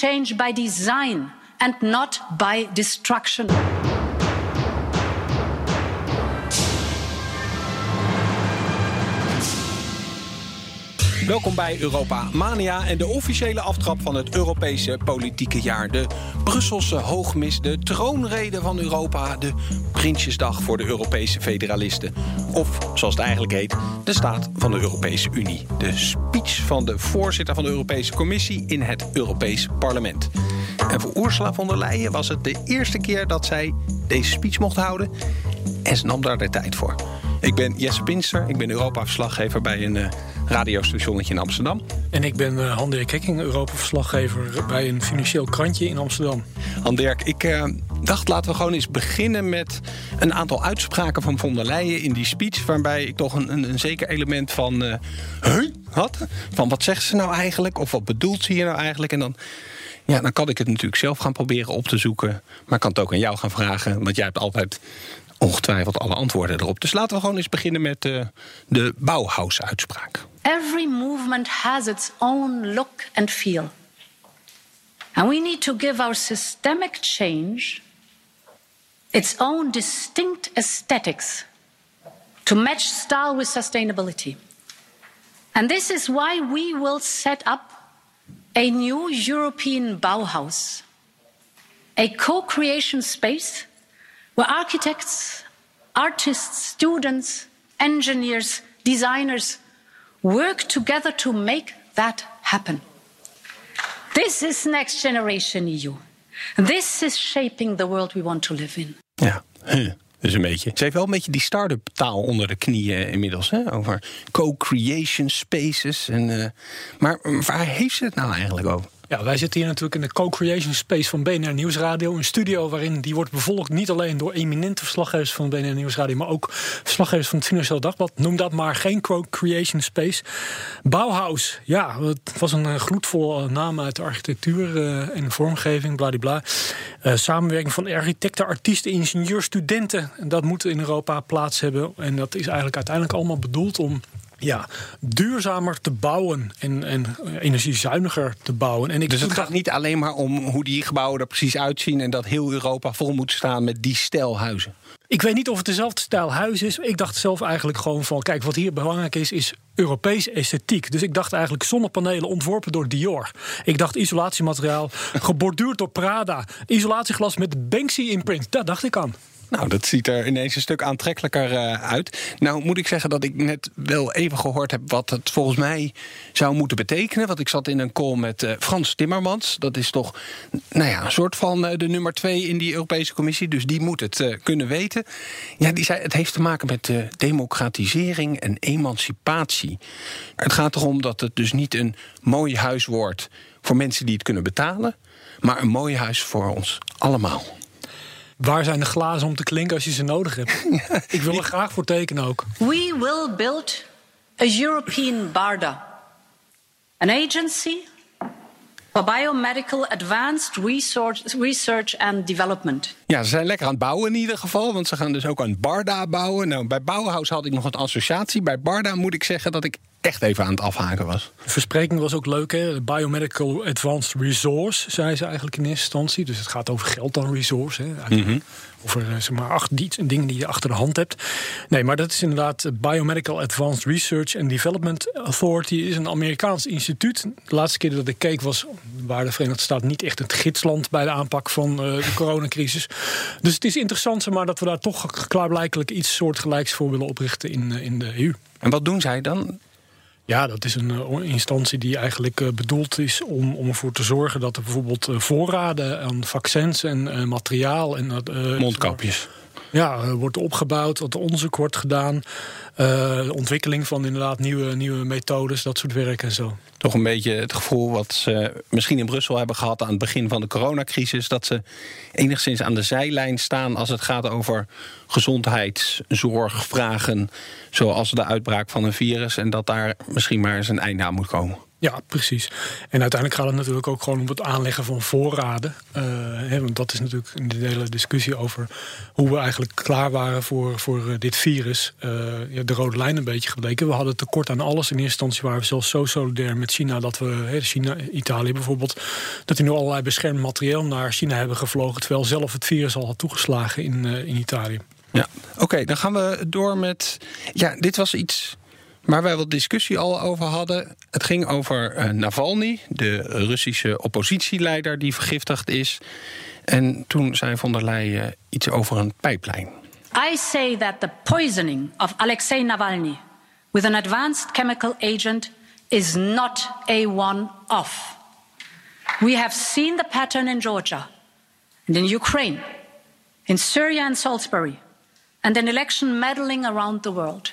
change by design and not by destruction. Welkom bij Europa Mania en de officiële aftrap van het Europese politieke jaar. De Brusselse hoogmis, de troonrede van Europa, de Prinsjesdag voor de Europese federalisten. Of, zoals het eigenlijk heet, de staat van de Europese Unie. De speech van de voorzitter van de Europese Commissie in het Europees Parlement. En voor Ursula von der Leyen was het de eerste keer dat zij deze speech mocht houden. En ze nam daar de tijd voor. Ik ben Jesse Pinster, ik ben Europa-verslaggever bij een uh, radiostationnetje in Amsterdam. En ik ben uh, Han-Dirk Hekking, Europa-verslaggever bij een financieel krantje in Amsterdam. Han-Dirk, ik uh, dacht laten we gewoon eens beginnen met een aantal uitspraken van von der Leyen in die speech... waarbij ik toch een, een, een zeker element van huh? had. Van wat zegt ze nou eigenlijk of wat bedoelt ze hier nou eigenlijk? En dan... Ja, dan kan ik het natuurlijk zelf gaan proberen op te zoeken. Maar ik kan het ook aan jou gaan vragen. Want jij hebt altijd ongetwijfeld alle antwoorden erop. Dus laten we gewoon eens beginnen met uh, de Bauhaus-uitspraak. Every movement has its own look and feel. And we need to give our systemic change its own distinct aesthetics to match style with sustainability. And this is why we will set up a new European Bauhaus, a co creation space where architects, artists, students, engineers, designers work together to make that happen. This is next generation EU. This is shaping the world we want to live in. Ja, dus een beetje. Ze heeft wel een beetje die start-up taal onder de knieën inmiddels. Hè? Over co-creation spaces. En, uh, maar waar heeft ze het nou eigenlijk over? Ja, wij zitten hier natuurlijk in de co-creation space van BNR Nieuwsradio. Een studio waarin die wordt bevolkt niet alleen door eminente verslaggevers van BNR Nieuwsradio, maar ook verslaggevers van het Financieel Dagblad. Noem dat maar geen co-creation space. Bauhaus, ja, het was een gloedvolle naam uit de architectuur uh, en vormgeving, bladibla. Samenwerking van architecten, artiesten, ingenieurs, studenten. Dat moet in Europa plaats hebben. En dat is eigenlijk uiteindelijk allemaal bedoeld om ja, duurzamer te bouwen en, en energiezuiniger te bouwen. En ik dus het gaat niet alleen maar om hoe die gebouwen er precies uitzien... en dat heel Europa vol moet staan met die stijl huizen? Ik weet niet of het dezelfde stijl huis is. Ik dacht zelf eigenlijk gewoon van... kijk, wat hier belangrijk is, is Europese esthetiek. Dus ik dacht eigenlijk zonnepanelen ontworpen door Dior. Ik dacht isolatiemateriaal geborduurd door Prada. Isolatieglas met Banksy-imprint. Daar dacht ik aan. Nou, dat ziet er ineens een stuk aantrekkelijker uh, uit. Nou, moet ik zeggen dat ik net wel even gehoord heb wat het volgens mij zou moeten betekenen. Want ik zat in een call met uh, Frans Timmermans. Dat is toch nou ja, een soort van uh, de nummer twee in die Europese Commissie. Dus die moet het kunnen weten. Ja, die zei het heeft te maken met democratisering en emancipatie. Het gaat erom dat het dus niet een mooi huis wordt voor mensen die het kunnen betalen. Maar een mooi huis voor ons allemaal. Waar zijn de glazen om te klinken als je ze nodig hebt? Ik wil er graag voor tekenen ook. We will build a European BARDA. An agency for biomedical advanced research, research and development. Ja, ze zijn lekker aan het bouwen in ieder geval, want ze gaan dus ook aan Barda bouwen. Nou, bij Bauhaus had ik nog een associatie. Bij Barda moet ik zeggen dat ik echt even aan het afhaken was. De verspreking was ook leuk, hè? Biomedical Advanced Resource, zei ze eigenlijk in eerste instantie. Dus het gaat over geld dan resource. Hè? Mm Over eh, zeg maar, acht dingen die je achter de hand hebt. Nee, maar dat is inderdaad Biomedical Advanced Research and Development Authority. is een Amerikaans instituut. De laatste keer dat ik keek was waar de Verenigde Staten niet echt het gidsland bij de aanpak van uh, de coronacrisis. Dus het is interessant, maar dat we daar toch klaarblijkelijk iets soortgelijks voor willen oprichten in, eh, in de EU. En wat doen zij dan? Ja, dat is een uh, instantie die eigenlijk uh, bedoeld is om, om ervoor te zorgen dat er bijvoorbeeld uh, voorraden aan vaccins en materiaal en mondkapjes. Ja, wordt opgebouwd, dat onderzoek wordt gedaan. Uh, ontwikkeling van inderdaad nieuwe, nieuwe methodes, dat soort werk en zo. Toch een beetje het gevoel wat ze misschien in Brussel hebben gehad aan het begin van de coronacrisis. Dat ze enigszins aan de zijlijn staan als het gaat over gezondheidszorgvragen. Zoals de uitbraak van een virus. En dat daar misschien maar eens een einde aan moet komen. Ja, precies. En uiteindelijk gaat het natuurlijk ook gewoon om het aanleggen van voorraden. Uh, hè, want dat is natuurlijk de hele discussie over hoe we eigenlijk klaar waren voor, voor uh, dit virus. Uh, ja, de rode lijn een beetje gebleken. We hadden tekort aan alles. In eerste instantie waren we zelfs zo solidair met China dat we, hè, China, Italië bijvoorbeeld, dat die nu allerlei beschermd materieel naar China hebben gevlogen. Terwijl zelf het virus al had toegeslagen in, in Italië. Ja, oké, dan gaan we door met. Ja, dit was iets waar wij wat discussie al over hadden. Het ging over uh, Navalny, de Russische oppositieleider die vergiftigd is. En toen zei von der Leyen iets over een pijplijn. I say that the poisoning of Alexei Navalny with an advanced chemical agent is not a one-off. We have seen the pattern in Georgia and in Ukraine, in Syria and Salisbury, and in election meddling around the world.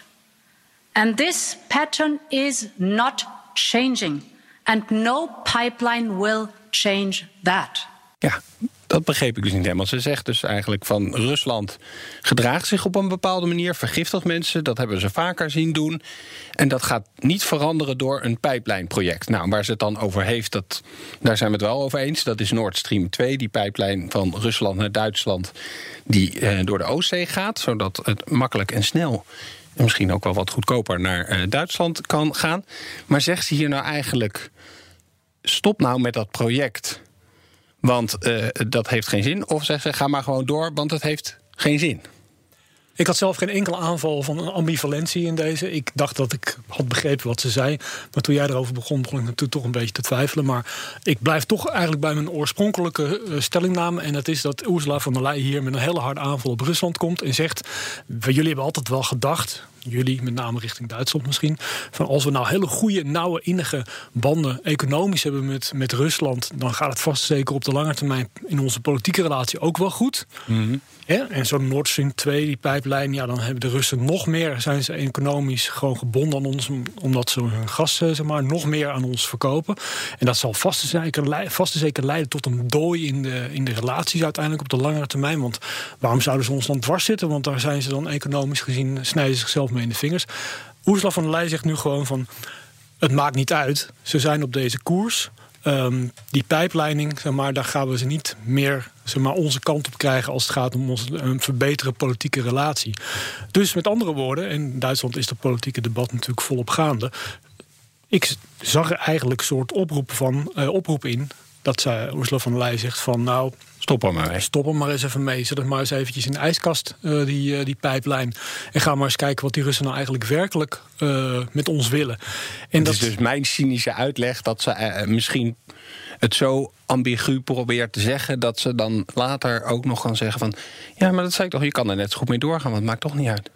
And this pattern is not changing. And no pipeline will change that. Ja, dat begreep ik dus niet helemaal. Ze zegt dus eigenlijk van Rusland gedraagt zich op een bepaalde manier, vergiftigt mensen. Dat hebben ze vaker zien doen. En dat gaat niet veranderen door een pijplijnproject. Nou, waar ze het dan over heeft, dat, daar zijn we het wel over eens. Dat is Nord Stream 2, die pijplijn van Rusland naar Duitsland, die eh, door de Oostzee gaat, zodat het makkelijk en snel misschien ook wel wat goedkoper naar uh, Duitsland kan gaan. Maar zegt ze hier nou eigenlijk: stop nou met dat project, want uh, dat heeft geen zin? Of zegt ze: ga maar gewoon door, want het heeft geen zin? Ik had zelf geen enkele aanval van ambivalentie in deze. Ik dacht dat ik had begrepen wat ze zei. Maar toen jij erover begon, begon ik natuurlijk toch een beetje te twijfelen. Maar ik blijf toch eigenlijk bij mijn oorspronkelijke uh, stellingname. En dat is dat Ursula von der Leyen hier met een hele harde aanval op Rusland komt. En zegt, jullie hebben altijd wel gedacht jullie, met name richting Duitsland misschien. Van als we nou hele goede, nauwe, innige banden economisch hebben met, met Rusland, dan gaat het vast zeker op de lange termijn in onze politieke relatie ook wel goed. Mm ja, en zo'n Nord Stream 2, die pijplijn, ja, dan hebben de Russen nog meer, zijn ze economisch gewoon gebonden aan ons, omdat ze hun gas eh, zeg maar, nog meer aan ons verkopen. En dat zal vast en zeker, vast en zeker leiden tot een dooi in de, in de relaties uiteindelijk op de langere termijn. Want waarom zouden ze ons dan dwars zitten? Want daar zijn ze dan economisch gezien, snijden ze zichzelf mee in de vingers. Ursula van der Leyen zegt nu gewoon van, het maakt niet uit. Ze zijn op deze koers. Um, die pijpleiding, zeg maar, daar gaan we ze niet meer zeg maar, onze kant op krijgen als het gaat om een verbeteren politieke relatie. Dus met andere woorden, in Duitsland is het politieke debat natuurlijk volop gaande. Ik zag er eigenlijk een soort oproep, van, uh, oproep in dat zij, Ursula van der Leyen zegt van nou... Stop er maar mee. Stop er maar eens even mee. Zet het maar eens eventjes in de ijskast, uh, die, uh, die pijplijn. En ga maar eens kijken wat die Russen nou eigenlijk werkelijk uh, met ons willen. En het dat is dus mijn cynische uitleg dat ze misschien het zo ambigu probeert te zeggen dat ze dan later ook nog gaan zeggen van ja, maar dat zei ik toch, je kan er net zo goed mee doorgaan, want het maakt toch niet uit.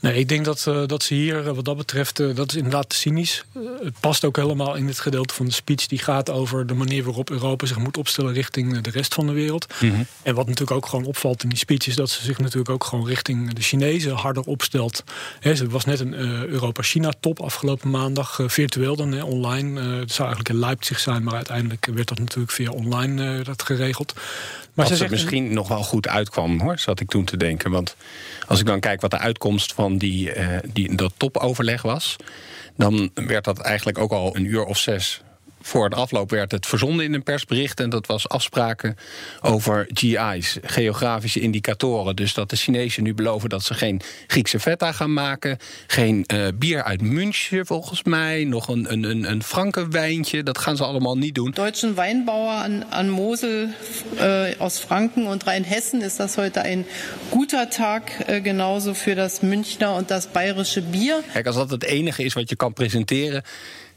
Nee, ik denk dat, uh, dat ze hier, uh, wat dat betreft, uh, dat is inderdaad cynisch. het past ook helemaal in het gedeelte van de speech die gaat over de manier waarop Europa zich moet opstellen richting de rest van de wereld. Mm -hmm. En wat natuurlijk ook gewoon opvalt in die speech is dat ze zich natuurlijk ook gewoon richting de Chinezen harder opstelt. He, er was net een Europa-China-top afgelopen maandag, virtueel dan, online. het zou eigenlijk in Leipzig zijn, maar uiteindelijk werd dat natuurlijk via online dat geregeld. Maar als het misschien nog wel goed uitkwam, hoor, zat ik toen te denken. Want als ik dan kijk wat de uitkomst van die, uh, die, dat topoverleg was... dan werd dat eigenlijk ook al een uur of zes voor de afloop werd het verzonden in een persbericht. En dat was afspraken over GI's, geografische indicatoren. Dus dat de Chinezen nu beloven dat ze geen Griekse feta gaan maken. Geen uh, bier uit München volgens mij. Nog een, een, een, een Frankenwijntje. Dat gaan ze allemaal niet doen. Deutschen Weinbauer aan, aan Mosel uh, aus Franken und Rheinhessen ist das heute ein guter Tag. Uh, genauso für das Münchner und das bayerische Bier. Kijk, als dat het enige is wat je kan presenteren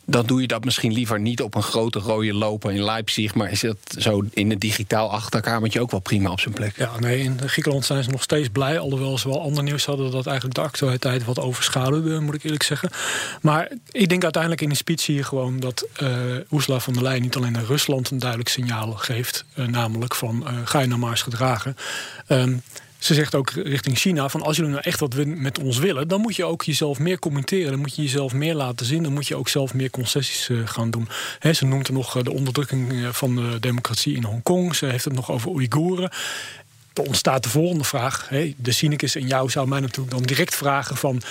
dan doe je dat misschien liever niet op een grote rode loper in Leipzig. Maar is dat zo in een digitaal achterkamertje ook wel prima op zijn plek? Ja, nee, in Griekenland zijn ze nog steeds blij. Alhoewel ze wel ander nieuws hadden dat eigenlijk de actualiteit wat overschaduwde, moet ik eerlijk zeggen. Maar ik denk uiteindelijk in de speech je gewoon dat uh, Ursula von der Leyen niet alleen naar Rusland een duidelijk signaal geeft. Uh, namelijk van uh, ga je nou maar gedragen. Um, ze zegt ook richting China: van als jullie nou echt wat met ons willen, dan moet je ook jezelf meer commenteren. Dan moet je jezelf meer laten zien. Dan moet je ook zelf meer concessies uh, gaan doen. He, ze noemt er nog uh, de onderdrukking uh, van de democratie in Hongkong. Ze heeft het nog over Oeigoeren. Dan ontstaat de volgende vraag. Hey, de cynicus in jou zou mij natuurlijk dan direct vragen van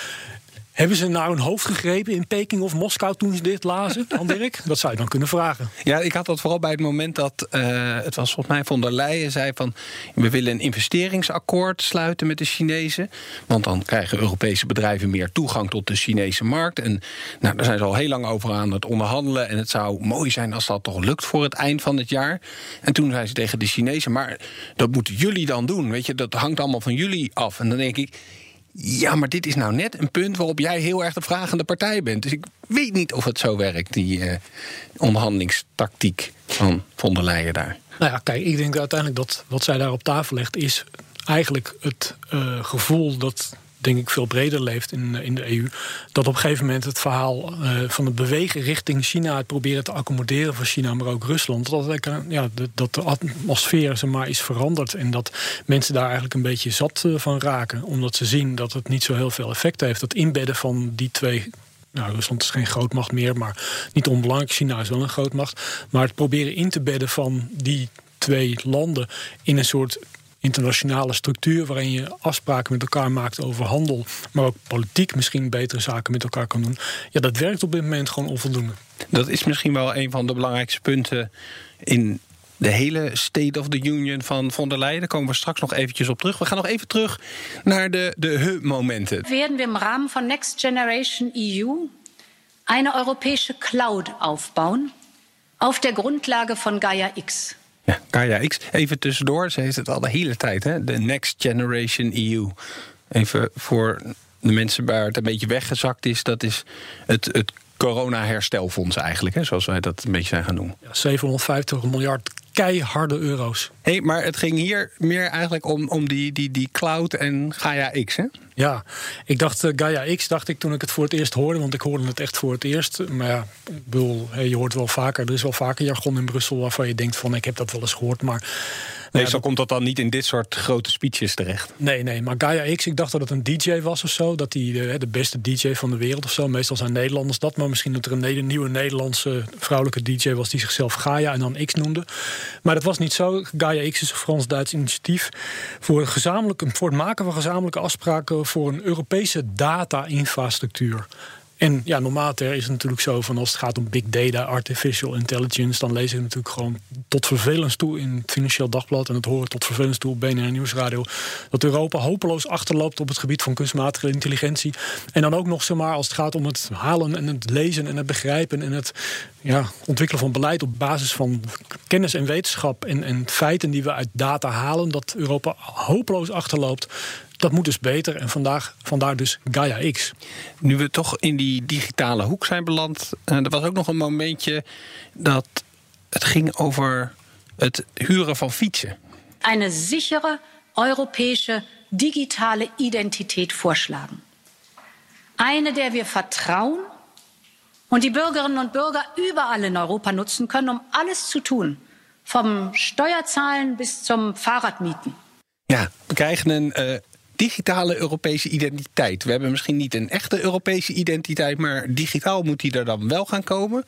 Hebben ze naar hun hoofd gegrepen in Peking of Moskou toen ze dit lazen, dan Dirk? Dat zou je dan kunnen vragen. Ja, ik had dat vooral bij het moment dat uh, het was volgens mij von der Leyen zei van we willen een investeringsakkoord sluiten met de Chinezen, want dan krijgen Europese bedrijven meer toegang tot de Chinese markt. En nou, daar zijn ze al heel lang over aan het onderhandelen en het zou mooi zijn als dat toch lukt voor het eind van het jaar. En toen zei ze tegen de Chinezen, maar dat moeten jullie dan doen, weet je, dat hangt allemaal van jullie af. En dan denk ik ja, maar dit is nou net een punt waarop jij heel erg de vragende partij bent. Dus ik weet niet of het zo werkt, die uh, onderhandelingstactiek van von der Leyen daar. Nou ja, kijk, ik denk uiteindelijk dat wat zij daar op tafel legt, is eigenlijk het uh, gevoel dat denk ik veel breder leeft in, in de EU. Dat op een gegeven moment het verhaal uh, van het bewegen richting China, het proberen te accommoderen van China, maar ook Rusland, dat, ja, dat de atmosfeer zeg maar, is veranderd. En dat mensen daar eigenlijk een beetje zat uh, van raken. Omdat ze zien dat het niet zo heel veel effect heeft. Dat inbedden van die twee nou, Rusland is geen grootmacht meer, maar niet onbelangrijk. China is wel een grootmacht. Maar het proberen in te bedden van die twee landen in een soort internationale structuur waarin je afspraken met elkaar maakt over handel, maar ook politiek misschien betere zaken met elkaar kan doen. Ja, dat werkt op dit moment gewoon onvoldoende. Dat is misschien wel een van de belangrijkste punten in de hele State of the Union van von der Leyen. Daar komen we straks nog eventjes op terug. We gaan nog even terug naar de, de he-momenten. Werden we im Rahmen van Next Generation EU eine europäische Cloud aufbauen auf der Grundlage von Gaia X. Ja. Even tussendoor, ze heeft het al de hele tijd, hè? De Next Generation EU. Even voor de mensen waar het een beetje weggezakt is, dat is het, het corona-herstelfonds eigenlijk, hè, zoals wij dat een beetje zijn gaan noemen. Ja, 750 miljard keiharde euro's. hey, maar het ging hier meer eigenlijk om, om die, die, die cloud en Gaia X, hè? Ja, ik dacht uh, Gaia X, dacht ik toen ik het voor het eerst hoorde, want ik hoorde het echt voor het eerst. Maar ja, ik bedoel, je hoort wel vaker, er is wel vaker jargon in Brussel waarvan je denkt van ik heb dat wel eens gehoord, maar Nee, zo komt dat dan niet in dit soort grote speeches terecht. Nee, nee, maar Gaia X, ik dacht dat het een DJ was of zo. Dat hij de, de, beste DJ van de wereld of zo. Meestal zijn Nederlanders dat, maar misschien dat er een nieuwe Nederlandse vrouwelijke DJ was die zichzelf Gaia en dan X noemde. Maar dat was niet zo. Gaia X is een Frans-Duits initiatief voor, gezamenlijke, voor het maken van gezamenlijke afspraken voor een Europese data-infrastructuur. En ja, normaal is het natuurlijk zo van als het gaat om big data, artificial intelligence, dan lees ik natuurlijk gewoon tot vervelens toe in het Financieel Dagblad en het horen tot vervelens toe op BNR Nieuwsradio dat Europa hopeloos achterloopt op het gebied van kunstmatige intelligentie. En dan ook nog zomaar als het gaat om het halen en het lezen en het begrijpen en het ja, ontwikkelen van beleid op basis van kennis en wetenschap en, en feiten die we uit data halen, dat Europa hopeloos achterloopt. Dat moet dus beter en vandaag, vandaar dus Gaia X. Nu we toch in die digitale hoek zijn beland, uh, er was ook nog een momentje dat het ging over het huren van fietsen. Een sichere Europese digitale Identität vorschlagen. Eine, der wir vertrauen und die Bürgerinnen und Bürger überall in Europa nutzen können, um alles zu tun, vom Steuerzahlen bis zum Fahrradmieten. Ja, we krijgen een uh, digitale Europese identiteit. We hebben misschien niet een echte Europese identiteit, maar digitaal moet die er dan wel gaan komen.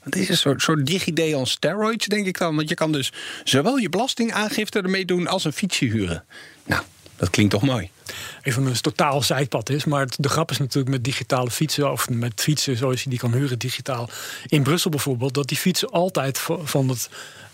Het is een soort, soort DigiD on steroids, denk ik dan. Want je kan dus zowel je belastingaangifte ermee doen als een fietsje huren. Nou, dat klinkt toch mooi. Even een totaal zijpad is. Maar de grap is natuurlijk met digitale fietsen, of met fietsen zoals je die kan huren digitaal. In Brussel bijvoorbeeld, dat die fietsen altijd van het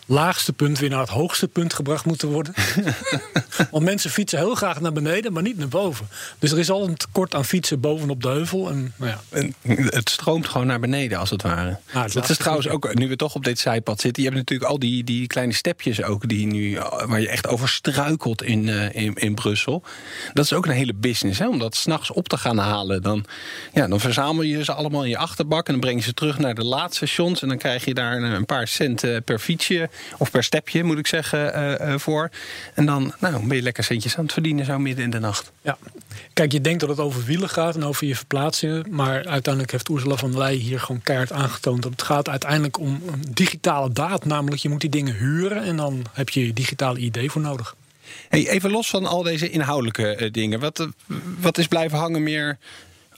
laagste punt weer naar het hoogste punt gebracht moeten worden. Want mensen fietsen heel graag naar beneden, maar niet naar boven. Dus er is al een tekort aan fietsen bovenop de heuvel. En, nou ja. en het stroomt gewoon naar beneden, als het ware. Nou, dat is trouwens ook, nu we toch op dit zijpad zitten... je hebt natuurlijk al die, die kleine stepjes ook... Die nu, waar je echt over struikelt in, uh, in, in Brussel. Dat is ook een hele business, hè? om dat s'nachts op te gaan halen. Dan, ja, dan verzamel je ze allemaal in je achterbak... en dan breng je ze terug naar de laadstations... en dan krijg je daar een paar cent per fietsje of per stepje moet ik zeggen, uh, voor. En dan nou, ben je lekker centjes aan het verdienen zo midden in de nacht. Ja, kijk, je denkt dat het over wielen gaat en over je verplaatsingen. Maar uiteindelijk heeft Ursula van der Leyen hier gewoon keihard aangetoond... dat het gaat uiteindelijk om een digitale daad. Namelijk, je moet die dingen huren en dan heb je je digitale idee voor nodig. Hey, even los van al deze inhoudelijke dingen. Wat, wat is blijven hangen meer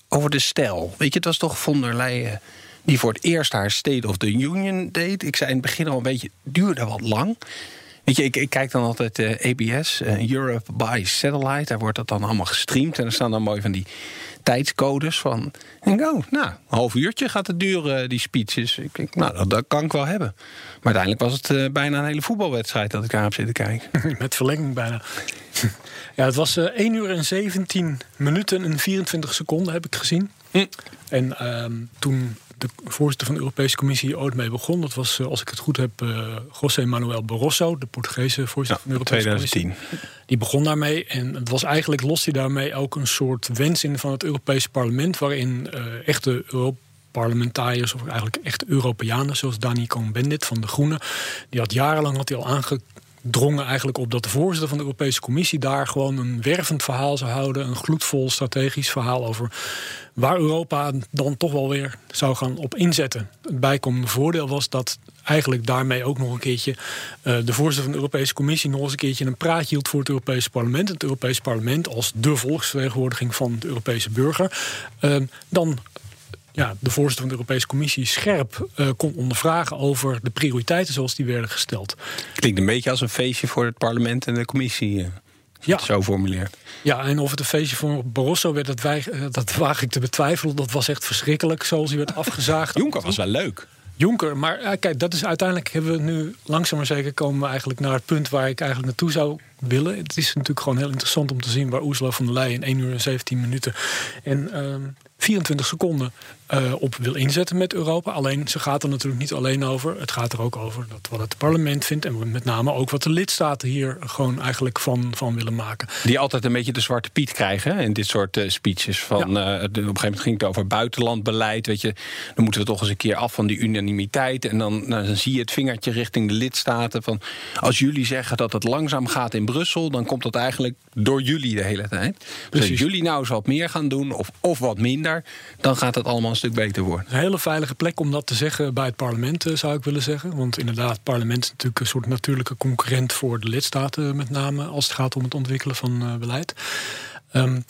over de stijl? Weet je, het was toch von der Leyen die voor het eerst haar State of the Union deed. Ik zei in het begin al een beetje, duurde wat lang. Weet je, ik, ik kijk dan altijd uh, ABS, uh, Europe by Satellite. Daar wordt dat dan allemaal gestreamd. En er staan dan mooi van die tijdscodes van. En oh, nou, een half uurtje gaat het duren, die speeches. Ik denk, nou, dat, dat kan ik wel hebben. Maar uiteindelijk was het uh, bijna een hele voetbalwedstrijd dat ik daar heb zitten kijken. Met verlenging bijna. ja, het was uh, 1 uur en 17 minuten en 24 seconden, heb ik gezien. Hm. En uh, toen de voorzitter van de Europese Commissie ooit mee begon. Dat was, als ik het goed heb, uh, José Manuel Barroso, de Portugese voorzitter ja, van de Europese 2010. Commissie. Die begon daarmee en het was eigenlijk, lost hij daarmee ook een soort wens in van het Europese parlement, waarin uh, echte Europa parlementariërs, of eigenlijk echt Europeanen, zoals Dani Cohn-Bendit van de Groenen, die had jarenlang had hij al aangedrongen eigenlijk op dat de voorzitter van de Europese Commissie daar gewoon een wervend verhaal zou houden, een gloedvol strategisch verhaal over waar Europa dan toch wel weer zou gaan op inzetten. Het bijkomende voordeel was dat eigenlijk daarmee ook nog een keertje uh, de voorzitter van de Europese Commissie nog eens een keertje een praatje hield voor het Europese parlement. Het Europese parlement als de volksvertegenwoordiging van de Europese burger. Uh, dan ja, de voorzitter van de Europese Commissie scherp uh, kon ondervragen over de prioriteiten zoals die werden gesteld. Klinkt een beetje als een feestje voor het parlement en de commissie. Uh. Ja. Zo formuleert. Ja, en of het een feestje voor Barroso werd, dat, wij, dat waag ik te betwijfelen. Dat was echt verschrikkelijk zoals hij werd afgezaagd. Jonker was wel leuk. Jonker, maar kijk, dat is uiteindelijk hebben we nu langzaam maar zeker komen we eigenlijk naar het punt waar ik eigenlijk naartoe zou willen. Het is natuurlijk gewoon heel interessant om te zien waar Ursula von der Leyen in 1 uur en 17 minuten en uh, 24 seconden uh, op wil inzetten met Europa. Alleen ze gaat er natuurlijk niet alleen over. Het gaat er ook over dat wat het parlement vindt en met name ook wat de lidstaten hier gewoon eigenlijk van, van willen maken. Die altijd een beetje de zwarte piet krijgen hè, in dit soort uh, speeches. Van, ja. uh, op een gegeven moment ging het over buitenlandbeleid. Weet je, dan moeten we toch eens een keer af van die unanimiteit. En dan, nou, dan zie je het vingertje richting de lidstaten. Van, als jullie zeggen dat het langzaam gaat in Brussel, dan komt dat eigenlijk door jullie de hele tijd. Dus jullie nou eens wat meer gaan doen of, of wat minder, dan gaat het allemaal een stuk beter worden. Een hele veilige plek om dat te zeggen bij het parlement, zou ik willen zeggen. Want inderdaad, het parlement is natuurlijk een soort natuurlijke concurrent voor de lidstaten, met name als het gaat om het ontwikkelen van uh, beleid. Um,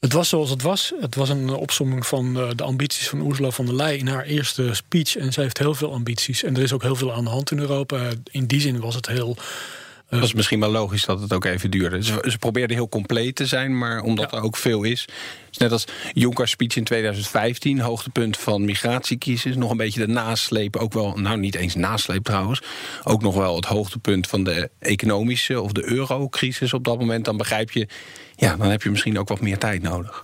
het was zoals het was. Het was een opsomming van uh, de ambities van Ursula von der Leyen in haar eerste speech. En ze heeft heel veel ambities. En er is ook heel veel aan de hand in Europa. In die zin was het heel. Het was misschien wel logisch dat het ook even duurde. Ze, ze probeerden heel compleet te zijn, maar omdat ja. er ook veel is. Net als Juncker's speech in 2015, hoogtepunt van migratiecrisis. Nog een beetje de nasleep, ook wel, nou niet eens nasleep trouwens. Ook nog wel het hoogtepunt van de economische of de eurocrisis op dat moment. Dan begrijp je, ja, dan heb je misschien ook wat meer tijd nodig.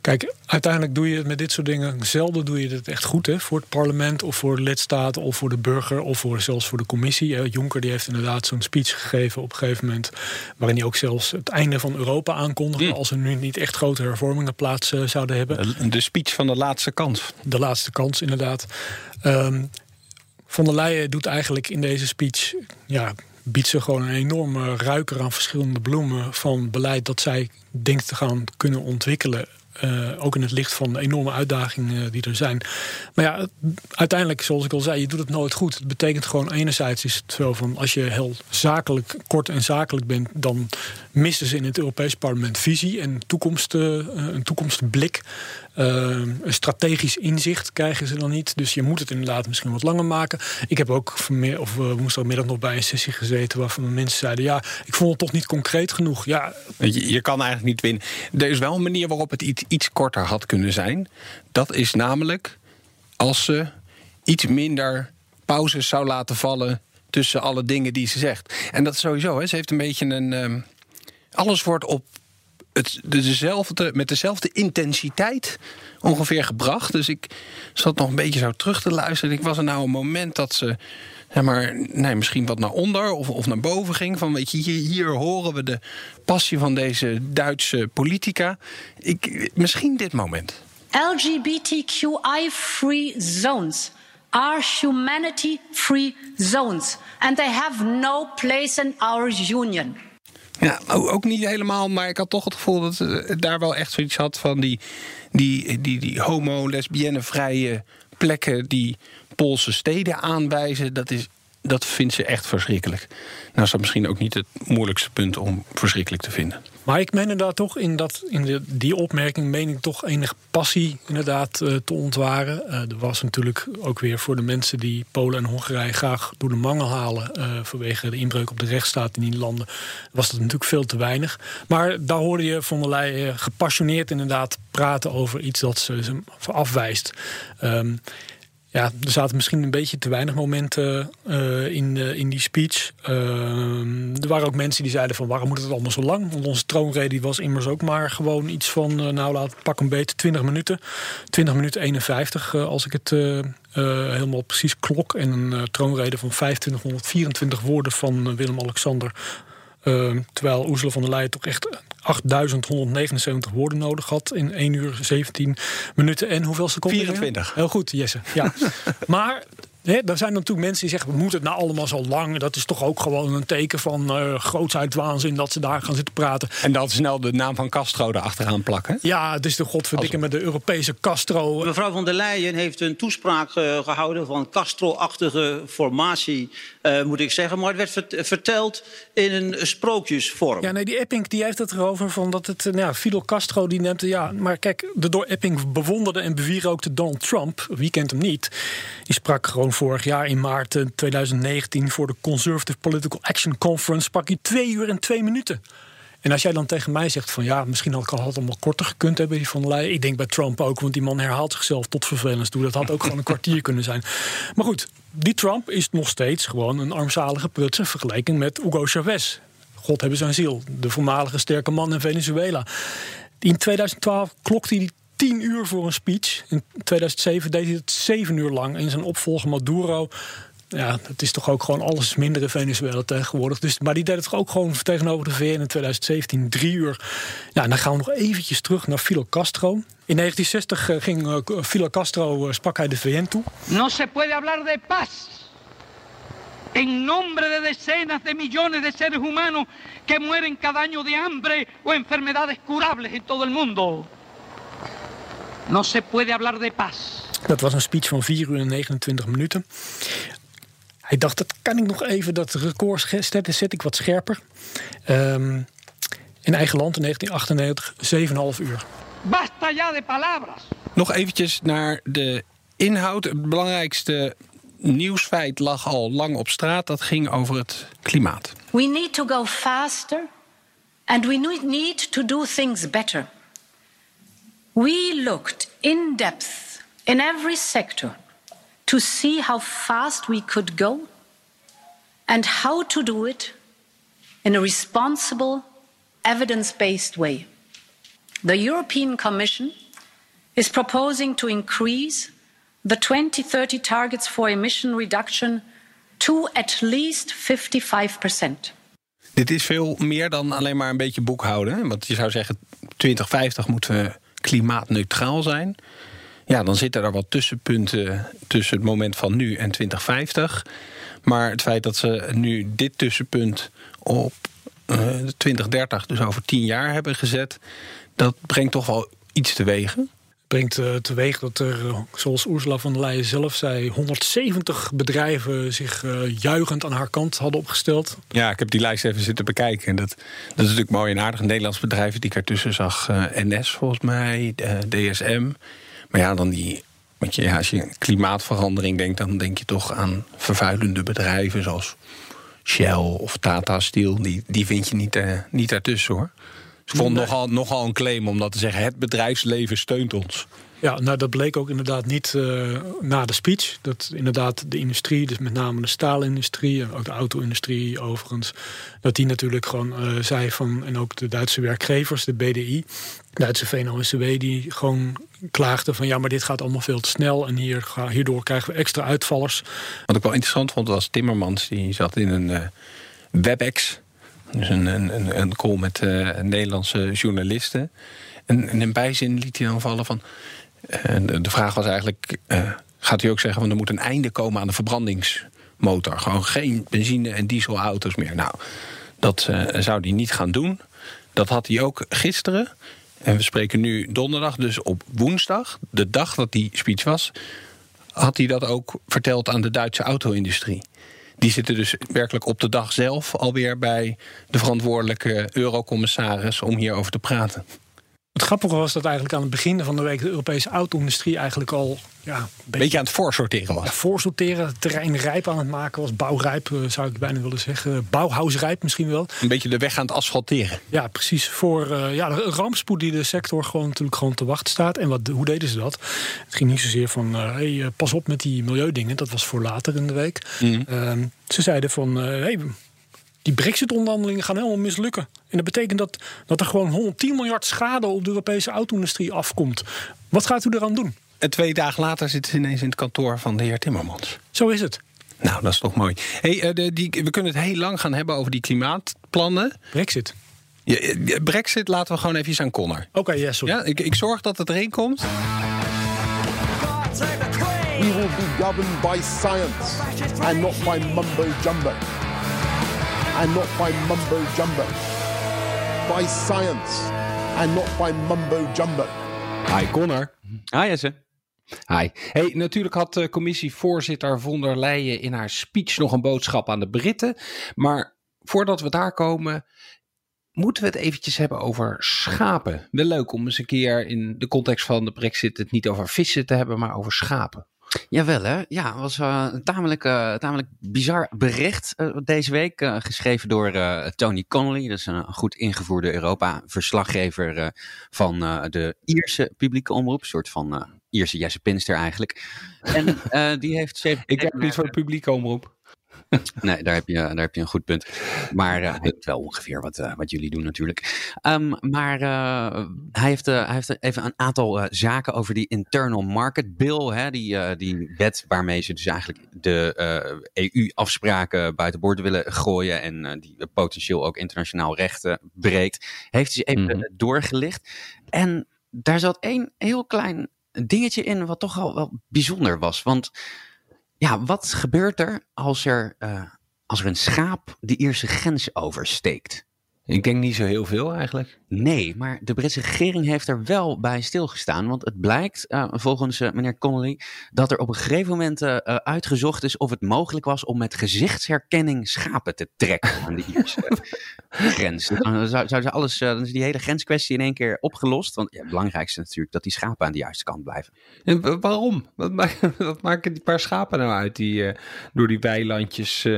Kijk, uiteindelijk doe je het met dit soort dingen. Zelden doe je het echt goed hè, voor het parlement of voor de lidstaten of voor de burger of voor, zelfs voor de commissie. Juncker die heeft inderdaad zo'n speech gegeven op een gegeven moment. waarin hij ook zelfs het einde van Europa aankondigde. Mm. als er nu niet echt grote hervormingen plaats uh, zouden hebben. De speech van de laatste kans. De laatste kans, inderdaad. Um, van der Leyen doet eigenlijk in deze speech. Ja, biedt ze gewoon een enorme ruiker aan verschillende bloemen van beleid dat zij denkt te gaan kunnen ontwikkelen. Uh, ook in het licht van de enorme uitdagingen die er zijn. Maar ja, uiteindelijk, zoals ik al zei, je doet het nooit goed. Het betekent gewoon, enerzijds is het zo van als je heel zakelijk, kort en zakelijk bent, dan missen ze in het Europees Parlement visie en toekomst, uh, een toekomstblik. Uh, een strategisch inzicht krijgen ze dan niet. Dus je moet het inderdaad misschien wat langer maken. Ik heb ook vanmiddag, of uh, woensdagmiddag nog bij een sessie gezeten waarvan mensen zeiden: ja, ik vond het toch niet concreet genoeg. Ja, je, kan eigenlijk niet winnen. Er is wel een manier waarop het iets, iets korter had kunnen zijn. Dat is namelijk als ze iets minder pauzes zou laten vallen tussen alle dingen die ze zegt. En dat is sowieso, hè, ze heeft een beetje een. Um, alles wordt op het, dezelfde, met dezelfde intensiteit ongeveer gebracht. Dus ik zat nog een beetje zo terug te luisteren. Ik was er nou een moment dat ze zeg maar, nee, misschien wat naar onder of, of naar boven ging. Van weet je, hier, hier horen we de passie van deze Duitse politica. Ik, misschien dit moment. LGBTQI-free zones are humanity-free zones. And they have no place in our union. Ja, ook niet helemaal, maar ik had toch het gevoel dat het daar wel echt zoiets had van die, die, die, die homo, lesbienne vrije plekken die Poolse steden aanwijzen. Dat is dat vindt ze echt verschrikkelijk. Nou is dat misschien ook niet het moeilijkste punt om verschrikkelijk te vinden. Maar ik meen inderdaad toch in, dat, in die opmerking meen ik toch enige passie inderdaad uh, te ontwaren. Uh, er was natuurlijk ook weer voor de mensen die Polen en Hongarije graag door de mangel halen uh, vanwege de inbreuk op de rechtsstaat in die landen, was dat natuurlijk veel te weinig. Maar daar hoorde je von der Leyen gepassioneerd inderdaad praten over iets dat ze, ze afwijst. Um, ja, er zaten misschien een beetje te weinig momenten uh, in, uh, in die speech. Uh, er waren ook mensen die zeiden van waarom moet het allemaal zo lang? Want onze troonrede was immers ook maar gewoon iets van, nou laat pak een beetje 20 minuten. 20 minuten 51 als ik het helemaal precies klok. En een troonrede van 2524 woorden van Willem-Alexander. Terwijl Ursula von der Leyen toch echt 8179 woorden nodig had in 1 uur 17 minuten en hoeveel seconden? 24. Heel goed, Jesse. Ja. maar Er zijn natuurlijk mensen die zeggen: we moeten het nou allemaal zo lang. Dat is toch ook gewoon een teken van uh, grootsheid dat ze daar gaan zitten praten. En dan snel de naam van Castro erachteraan plakken. Ja, het is de godverdikke met de Europese Castro. Mevrouw van der Leyen heeft een toespraak uh, gehouden van Castro-achtige formatie, uh, moet ik zeggen. Maar het werd verteld in een sprookjesvorm. Ja, nee, die Epping die heeft het erover van dat het. Nou ja, Fidel Castro die neemt. Ja, maar kijk, de door Epping bewonderde en bewierookte Donald Trump, wie kent hem niet, die sprak gewoon vorig jaar in maart 2019 voor de Conservative Political Action Conference sprak hij twee uur en twee minuten. En als jij dan tegen mij zegt van ja, misschien had ik al allemaal korter gekund hebben die van der Leyen. Ik denk bij Trump ook, want die man herhaalt zichzelf tot vervelens toe. Dat had ook gewoon een kwartier kunnen zijn. Maar goed, die Trump is nog steeds gewoon een armzalige pruts in vergelijking met Hugo Chavez. God hebben zijn ziel. De voormalige sterke man in Venezuela. In 2012 klokte hij 10 uur voor een speech. In 2007 deed hij het 7 uur lang. In zijn opvolger Maduro. Ja, het is toch ook gewoon alles minder in Venezuela tegenwoordig. Dus, maar die deed het ook gewoon tegenover de VN in 2017, drie uur. Ja, en dan gaan we nog eventjes terug naar Fidel Castro. In 1960 eh, ging uh, Fidel Castro, sprak hij de VN toe. No se puede hablar de paz. En nombre de decenas de millones de seres humanos que mueren cada año de hambre o enfermedades curables en todo el mundo. No se puede hablar de paz. Dat was een speech van 4 uur en 29 minuten. Hij dacht, dat kan ik nog even, dat record zet ik wat scherper. Um, in eigen land in 1998, 7,5 uur. Basta ya de palabras. Nog eventjes naar de inhoud. Het belangrijkste nieuwsfeit lag al lang op straat. Dat ging over het klimaat. We need to go faster and we need to do things better. We looked in depth in every sector to see how fast we could go and how to do it in a responsible, evidence based way. The European Commission is proposing to increase the 2030 targets for emission reduction to at least 55%. Dit is veel meer dan alleen maar een beetje boekhouden. Want je zou zeggen, 2050 moeten we klimaatneutraal zijn. Ja, dan zitten er wat tussenpunten tussen het moment van nu en 2050. Maar het feit dat ze nu dit tussenpunt op uh, 2030, dus over 10 jaar, hebben gezet, dat brengt toch wel iets teweeg brengt uh, teweeg dat er, eh, zoals Ursula von der Leyen zelf zei, 170 bedrijven zich uh, juichend aan haar kant hadden opgesteld. Ja, ik heb die lijst even zitten bekijken. En dat, dat is natuurlijk mooi en aardig. Nederlandse bedrijven die ik ertussen zag, NS volgens mij, DSM. Maar ja, dan die. Want ja, als je klimaatverandering denkt, dan denk je toch aan vervuilende bedrijven zoals Shell of Tata Steel. Die, die vind je niet, niet daartussen hoor. Ik vond nogal, nogal een claim om dat te zeggen. Het bedrijfsleven steunt ons. Ja, nou dat bleek ook inderdaad niet uh, na de speech. Dat inderdaad de industrie, dus met name de staalindustrie en ook de auto-industrie overigens, dat die natuurlijk gewoon uh, zei van, en ook de Duitse werkgevers, de BDI, Duitse VNO-NCW, die gewoon klaagden van ja, maar dit gaat allemaal veel te snel en hier, hierdoor krijgen we extra uitvallers. Wat ik wel interessant vond was Timmermans, die zat in een uh, WebEx dus een, een, een call met uh, Nederlandse journalisten. En, in bijzin liet hij dan vallen van. Uh, de, vraag was eigenlijk: uh, gaat hij ook zeggen van er moet een einde komen aan de verbrandingsmotor? Gewoon geen benzine- en dieselauto's meer. Nou, dat zou hij niet gaan doen. Dat had hij ook gisteren. En we spreken nu donderdag, dus op woensdag, de dag dat die speech was, had hij dat ook verteld aan de Duitse auto-industrie. Die zitten dus werkelijk op de dag zelf alweer bij de verantwoordelijke eurocommissaris om hierover te praten. Het grappige was dat eigenlijk aan het begin van de week de Europese auto-industrie eigenlijk al ja, een beetje, aan het voorsorteren was. Ja, voorsorteren, het terrein rijp aan het maken was. Bouwrijp eh, zou ik bijna willen zeggen. Bouwhuisrijp misschien wel. Een beetje de weg aan het asfalteren. Ja, precies. Voor uh, ja, de rampspoed die de sector gewoon natuurlijk gewoon te wachten staat. En wat, hoe deden ze dat? Het ging niet zozeer van uh, hey, pas op met die milieudingen. Dat was voor later in de week. Mm. ze zeiden van hey, die Brexit-onderhandelingen gaan helemaal mislukken. En dat betekent dat, dat er gewoon 110 miljard schade op de Europese auto-industrie afkomt. Wat gaat u eraan doen? En twee dagen later zitten ze ineens in het kantoor van de heer Timmermans. Zo is het. Nou, dat is toch mooi. Hey, uh, de, die, we kunnen het heel lang gaan hebben over die klimaatplannen. Brexit. Ja, Brexit laten we gewoon even aan Connor. Oké, okay, yes, Ja, ik, ik zorg dat het erin komt. We will be governed by science and not by mumbo jumbo and not by mumbo jumbo. By science and not by mumbo jumbo. Hi Connor. Hi Jesse. Hi. Hey, natuurlijk had de commissievoorzitter von der Leyen in haar speech nog een boodschap aan de Britten. Maar voordat we daar komen, moeten we het eventjes hebben over schapen. Wel leuk om eens een keer in de context van de Brexit het niet over vissen te hebben, maar over schapen. Jawel hè, ja, het was uh, een tamelijk, uh, tamelijk bizar bericht uh, deze week. geschreven door Tony Connolly, dat is een goed ingevoerde Europa-verslaggever van de Ierse publieke omroep. Een soort van Ierse Jesse Pinster eigenlijk. En die heeft... Ik heb niet voor de publieke omroep. nee, daar heb, je, daar heb je een goed punt. Maar uh, het wel ongeveer wat, uh, wat jullie doen natuurlijk. Um, maar uh, hij, heeft, hij heeft even een aantal zaken over die Internal Market Bill. Hè, die, die wet waarmee ze dus eigenlijk de EU-afspraken buiten boord willen gooien. En die potentieel ook internationaal rechten breekt. Heeft hij even mm-hmm. doorgelicht. En daar zat één heel klein dingetje in wat toch al wel bijzonder was. Want ja, wat gebeurt er als er, uh, als er een schaap de Ierse grens oversteekt? Ik denk niet zo heel veel eigenlijk. Nee, maar de Britse regering heeft er wel bij stilgestaan. Want het blijkt, uh, volgens uh, meneer Connolly, dat er op een gegeven moment uh, uitgezocht is of het mogelijk was om met gezichtsherkenning schapen te trekken aan de Ierse grens. Dan zou, zou alles, dan is die hele grenskwestie in één keer opgelost. Want ja, het belangrijkste natuurlijk dat die schapen aan de juiste kant blijven. En waarom? Wat, maken, wat maken die paar schapen nou uit die door die weilandjes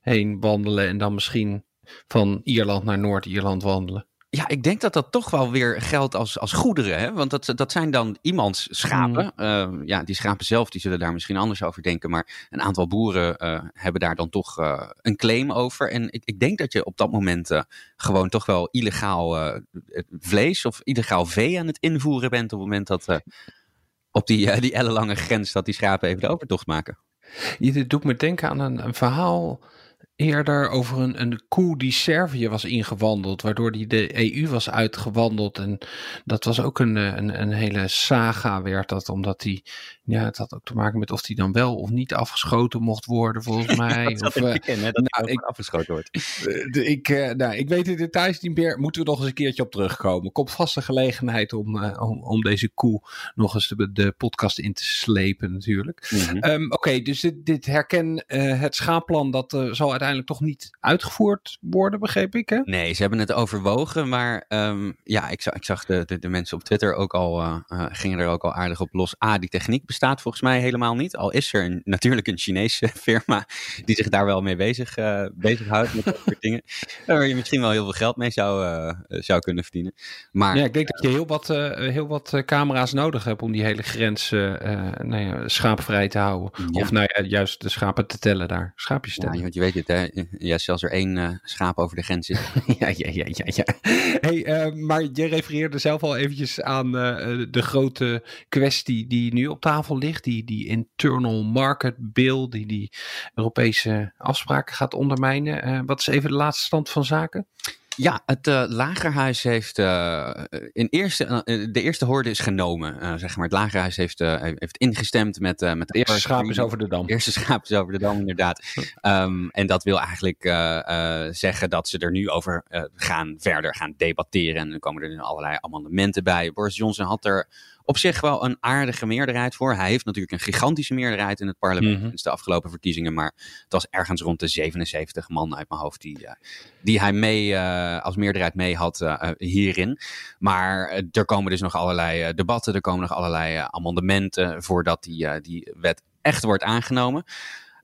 heen wandelen en dan misschien van Ierland naar Noord-Ierland wandelen. Ja, ik denk dat dat toch wel weer geldt als, als goederen. Hè? Want dat, dat zijn dan iemands schapen. Mm. Uh, ja, die schapen zelf die zullen daar misschien anders over denken. Maar een aantal boeren uh, hebben daar dan toch uh, een claim over. En ik, ik denk dat je op dat moment gewoon toch wel illegaal vlees of illegaal vee aan het invoeren bent. Op het moment dat op die, die ellenlange grens dat die schapen even de overtocht maken. Je, doet me denken aan een, een verhaal eerder over een, een koe die Servië was ingewandeld, waardoor die de EU was uitgewandeld. En dat was ook een, een, een hele saga, werd dat, omdat die, ja, het had ook te maken met of die dan wel of niet afgeschoten mocht worden, volgens mij. of, dat uh, kennen, dat nou, ik, afgeschoten wordt. Uh, ik, uh, nou, ik weet de details niet meer, moeten we nog eens een keertje op terugkomen. Komt vast een gelegenheid om, om, om deze koe nog eens de, de podcast in te slepen, natuurlijk. Mm -hmm. um, Oké, okay, dus dit, dit herken het schaapplan, dat zal uiteindelijk toch niet uitgevoerd worden, begreep ik. Hè? Nee, ze hebben het overwogen, maar um, ja, ik zag, ik zag de, de, de, mensen op Twitter ook al, uh, uh, gingen er ook al aardig op los. A, die techniek bestaat volgens mij helemaal niet. Al is er een, natuurlijk een Chinese firma die zich daar wel mee bezig, uh, bezighoudt met dat soort dingen. Waar je misschien wel heel veel geld mee zou, zou kunnen verdienen. Maar, ja, ik denk dat je heel wat, heel wat camera's nodig hebt om die hele grens nou ja, schaapvrij te houden. Ja. Of nou ja, juist de schapen te tellen daar. Schaapjes tellen. Ja, want je weet het, hè ja, zelfs er één uh, schaap over de grens zit. ja, ja, ja, ja. Hey, uh, maar je refereerde zelf al eventjes aan uh, de grote kwestie die nu op tafel ligt. Die, die internal market bill, die die Europese afspraken gaat ondermijnen. wat is even de laatste stand van zaken? Ja, het uh, Lagerhuis heeft uh, in eerste, uh, de eerste hoorde is genomen. zeg maar. Het Lagerhuis heeft, heeft ingestemd met, met de eerste schaap is over de dam. De eerste schaap is over de dam, inderdaad. um, en dat wil eigenlijk zeggen dat ze er nu over gaan verder gaan debatteren. En dan komen er allerlei amendementen bij. Boris Johnson had er op zich wel een aardige meerderheid voor. Hij heeft natuurlijk een gigantische meerderheid in het parlement Mhm. sinds de afgelopen verkiezingen. Maar het was ergens rond de 77 man uit mijn hoofd die, eh, die hij mee, eh, als meerderheid mee had eh, hierin. Maar er komen dus nog allerlei debatten, er komen nog allerlei amendementen voordat die, die wet echt wordt aangenomen.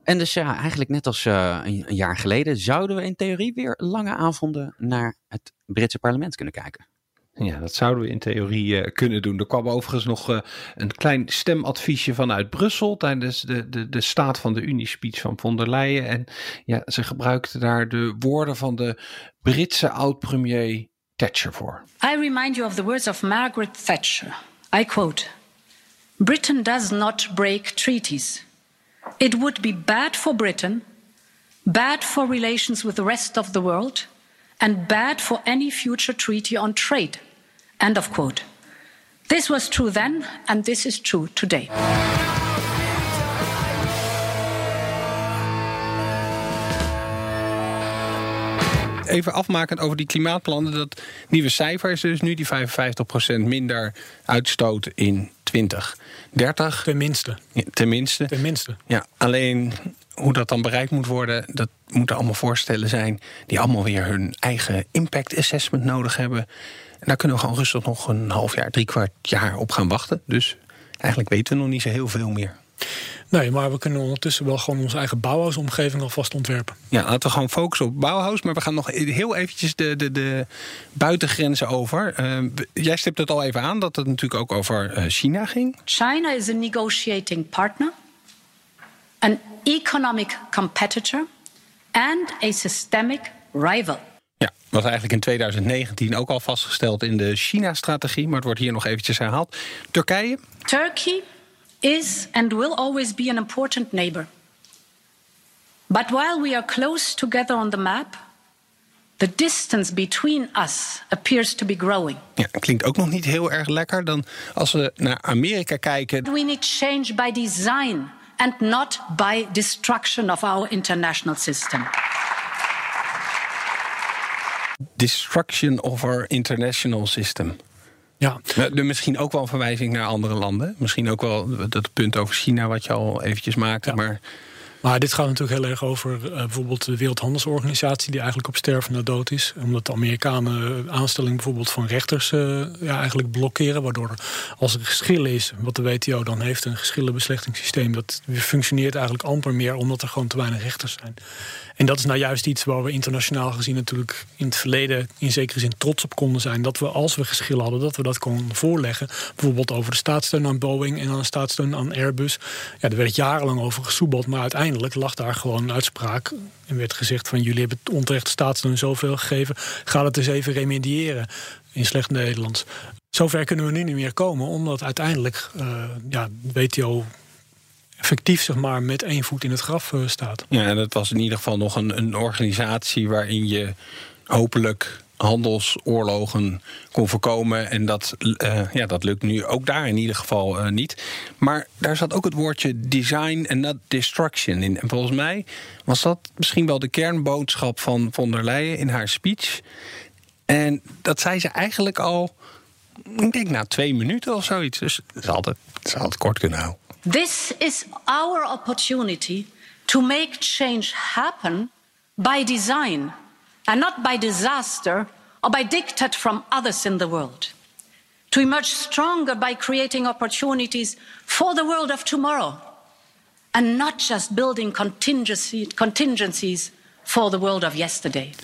En dus ja, eigenlijk net als een, een jaar geleden zouden we in theorie weer lange avonden naar het Britse parlement kunnen kijken. Ja, dat zouden we in theorie eh, kunnen doen. Er kwam overigens nog eh, een klein stemadviesje vanuit Brussel tijdens de, de, de staat van de Unie-speech van von der Leyen. En ja, ze gebruikte daar de woorden van de Britse oud-premier Thatcher voor. I remind you of the words of Margaret Thatcher. I quote Britain does not break treaties. It would be bad for Britain, bad for relations with the rest of the world, and bad for any future treaty on trade. End of quote. This was true then, and this is true today. Even afmakend over die klimaatplannen. Dat nieuwe cijfer is dus nu die 55% minder uitstoot in 2030. Tenminste. Ja, tenminste. Tenminste. Ja, alleen hoe dat dan bereikt moet worden, dat moeten allemaal voorstellen zijn die allemaal weer hun eigen impact assessment nodig hebben. En daar kunnen we gewoon rustig nog een half jaar, drie kwart jaar op gaan wachten. Dus eigenlijk weten we nog niet zo heel veel meer. Nee, maar we kunnen ondertussen wel gewoon onze eigen bouwhuisomgeving alvast ontwerpen. Ja, laten we gewoon focussen op Bauhaus. Maar we gaan nog heel eventjes de, de, de buitengrenzen over. Eh, jij stipt het al even aan dat het natuurlijk ook over eh, China ging. China is a negotiating partner, an economic competitor, and a systemic rival. Ja, was eigenlijk in 2019 ook al vastgesteld in de China-strategie. Maar het wordt hier nog eventjes herhaald. Turkije, Turkey is and will always be an important neighbor. But while we are close together on the map, the distance between us appears to be growing. Ja, klinkt ook nog niet heel erg lekker. Dan als we naar Amerika kijken. We need change by design and not by destruction of our international system. Destruction of our international system. Ja, Nou, er misschien ook wel een verwijzing naar andere landen. Misschien ook wel dat punt over China wat je al eventjes maakte. Ja. Maar maar dit gaat natuurlijk heel erg over eh, bijvoorbeeld de Wereldhandelsorganisatie, die eigenlijk op sterven na dood is. Omdat de Amerikanen aanstelling bijvoorbeeld van rechters eh, ja, eigenlijk blokkeren. Waardoor als er geschil is, wat de WTO dan heeft, een geschillenbeslechtingssysteem, dat functioneert eigenlijk amper meer omdat er gewoon te weinig rechters zijn. En dat is nou juist iets waar we internationaal gezien natuurlijk in het verleden in zekere zin trots op konden zijn. Dat we als we geschillen hadden, dat we dat konden voorleggen. Bijvoorbeeld over de staatssteun aan Boeing en aan de staatssteun aan Airbus. Ja, er werd jarenlang over gesoebeld, maar uiteindelijk lag daar gewoon een uitspraak. En werd gezegd van jullie hebben onterecht staatssteun zoveel gegeven. Ga het eens even remediëren in slecht Nederlands. Zover kunnen we nu niet meer komen, omdat uiteindelijk uh, ja, WTO effectief zeg maar, met één voet in het graf uh, staat. Ja, en dat was in ieder geval nog een, een organisatie waarin je hopelijk handelsoorlogen kon voorkomen. En dat, uh, ja, dat lukt nu ook daar in ieder geval uh, niet. Maar daar zat ook het woordje design en not destruction in. En volgens mij was dat misschien wel de kernboodschap van von der Leyen in haar speech. En dat zei ze eigenlijk al, ik denk na twee minuten of zoiets. Dus ze had het, ze had kort kunnen houden. This is our opportunity to make change happen by design and not by disaster or by diktat from others in the world. To emerge stronger by creating opportunities for the world of tomorrow and not just building contingency, contingencies for the world of yesterday.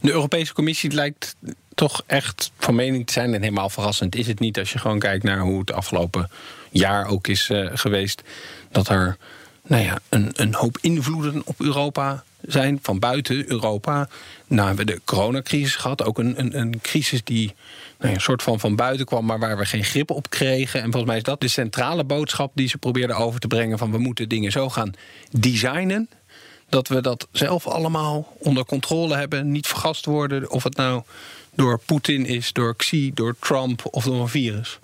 De Europese Commissie lijkt toch echt van mening te zijn. En helemaal verrassend is het niet als je gewoon kijkt naar hoe het afgelopen jaar ook is uh, geweest. Dat er nou ja, een, een hoop invloeden op Europa zijn van buiten Europa. Nou hebben we de coronacrisis gehad. Ook een, een, een crisis die nou een soort van van buiten kwam, maar waar we geen grip op kregen. En volgens mij is dat de centrale boodschap die ze probeerden over te brengen. Van we moeten dingen zo gaan designen. Dat we dat zelf allemaal onder controle hebben. Niet vergast worden. Of het nou door Poetin is, door Xi, door Trump of door een virus.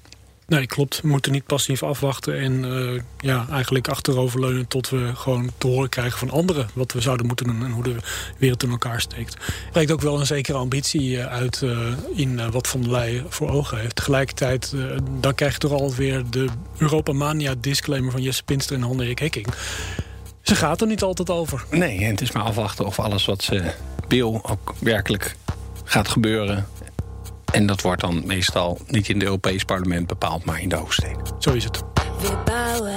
Nee, klopt. We moeten niet passief afwachten en uh, ja, eigenlijk achteroverleunen tot we gewoon te horen krijgen van anderen wat we zouden moeten doen en hoe de wereld in elkaar steekt. Breekt ook wel een zekere ambitie eh, uit uh, in wat Van der Leyen voor ogen heeft. Tegelijkertijd, dan krijg je toch alweer de Europamania disclaimer van Jesse Pinster en Erik Hekking. Ze gaat er niet altijd over. Nee, het is maar afwachten of alles wat ze wil ook werkelijk gaat gebeuren. En dat wordt dan meestal niet in het Europees parlement bepaald, maar in de hoofdsteden. Zo is het. We bouwen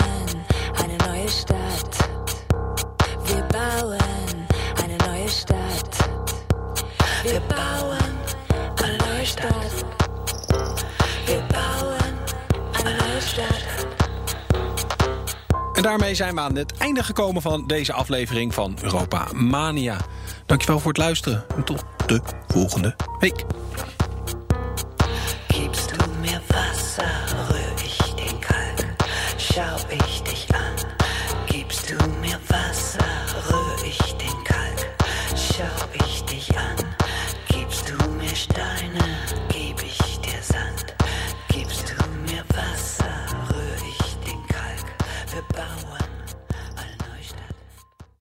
een nieuwe stad. We bouwen een nieuwe stad. We bouwen een nieuwe stad. We bouwen een nieuwe stad. En daarmee zijn we aan het einde gekomen van deze aflevering van Europa Mania. Dankjewel voor het luisteren en tot de volgende week.